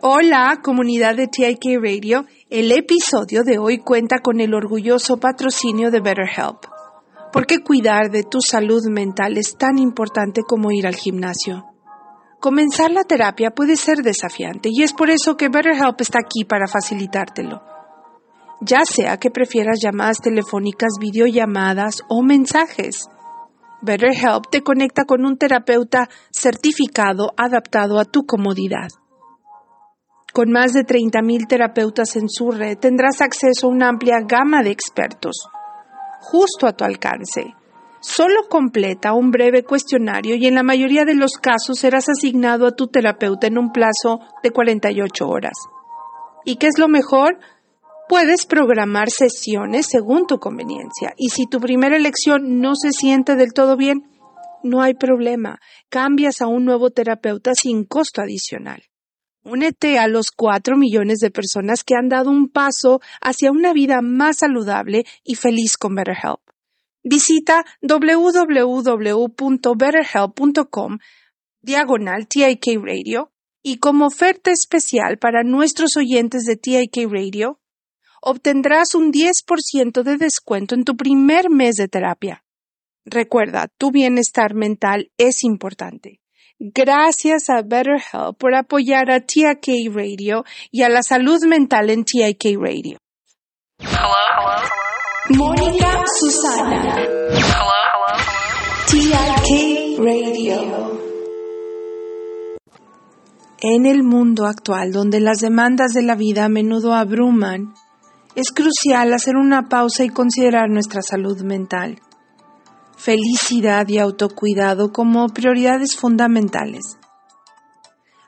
Hola, comunidad de TIK Radio. El episodio de hoy cuenta con el orgulloso patrocinio de BetterHelp. Porque cuidar de tu salud mental es tan importante como ir al gimnasio. Comenzar la terapia puede ser desafiante y es por eso que BetterHelp está aquí para facilitártelo. Ya sea que prefieras llamadas telefónicas, videollamadas o mensajes. BetterHelp te conecta con un terapeuta certificado adaptado a tu comodidad. Con más de 30.000 terapeutas en su red tendrás acceso a una amplia gama de expertos, justo a tu alcance. Solo completa un breve cuestionario y en la mayoría de los casos serás asignado a tu terapeuta en un plazo de 48 horas. ¿Y qué es lo mejor? Puedes programar sesiones según tu conveniencia y si tu primera elección no se siente del todo bien, no hay problema. Cambias a un nuevo terapeuta sin costo adicional. Únete a los cuatro millones de personas que han dado un paso hacia una vida más saludable y feliz con BetterHelp. Visita www.betterhelp.com diagonal TIK Radio y como oferta especial para nuestros oyentes de TIK Radio, obtendrás un 10% de descuento en tu primer mes de terapia. Recuerda, tu bienestar mental es importante. Gracias a BetterHelp por apoyar a TIK Radio y a la salud mental en TIK Radio. Mónica Susana. TIK Radio. En el mundo actual, donde las demandas de la vida a menudo abruman, es crucial hacer una pausa y considerar nuestra salud mental, felicidad y autocuidado como prioridades fundamentales.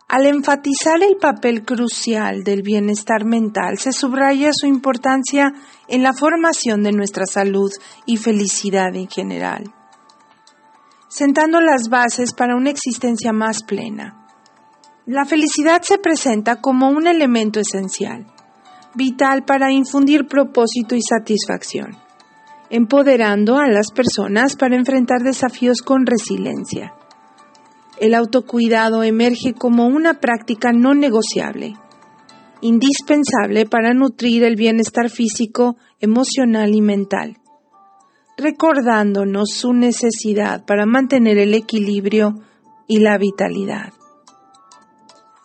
Al enfatizar el papel crucial del bienestar mental, se subraya su importancia en la formación de nuestra salud y felicidad en general, sentando las bases para una existencia más plena. La felicidad se presenta como un elemento esencial, vital para infundir propósito y satisfacción, empoderando a las personas para enfrentar desafíos con resiliencia. El autocuidado emerge como una práctica no negociable, indispensable para nutrir el bienestar físico, emocional y mental, recordándonos su necesidad para mantener el equilibrio y la vitalidad.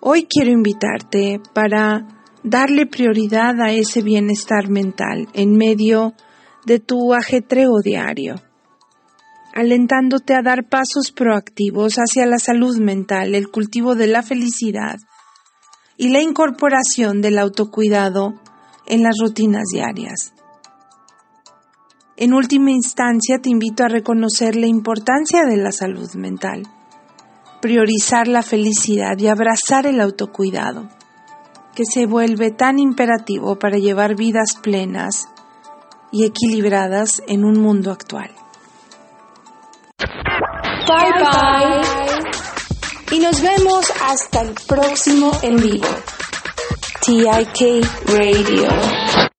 Hoy quiero invitarte para darle prioridad a ese bienestar mental en medio de tu ajetreo diario, alentándote a dar pasos proactivos hacia la salud mental, el cultivo de la felicidad y la incorporación del autocuidado en las rutinas diarias. En última instancia, te invito a reconocer la importancia de la salud mental, priorizar la felicidad y abrazar el autocuidado, que se vuelve tan imperativo para llevar vidas plenas y equilibradas en un mundo actual. Bye bye. Y nos vemos hasta el próximo en vivo. TIK Radio.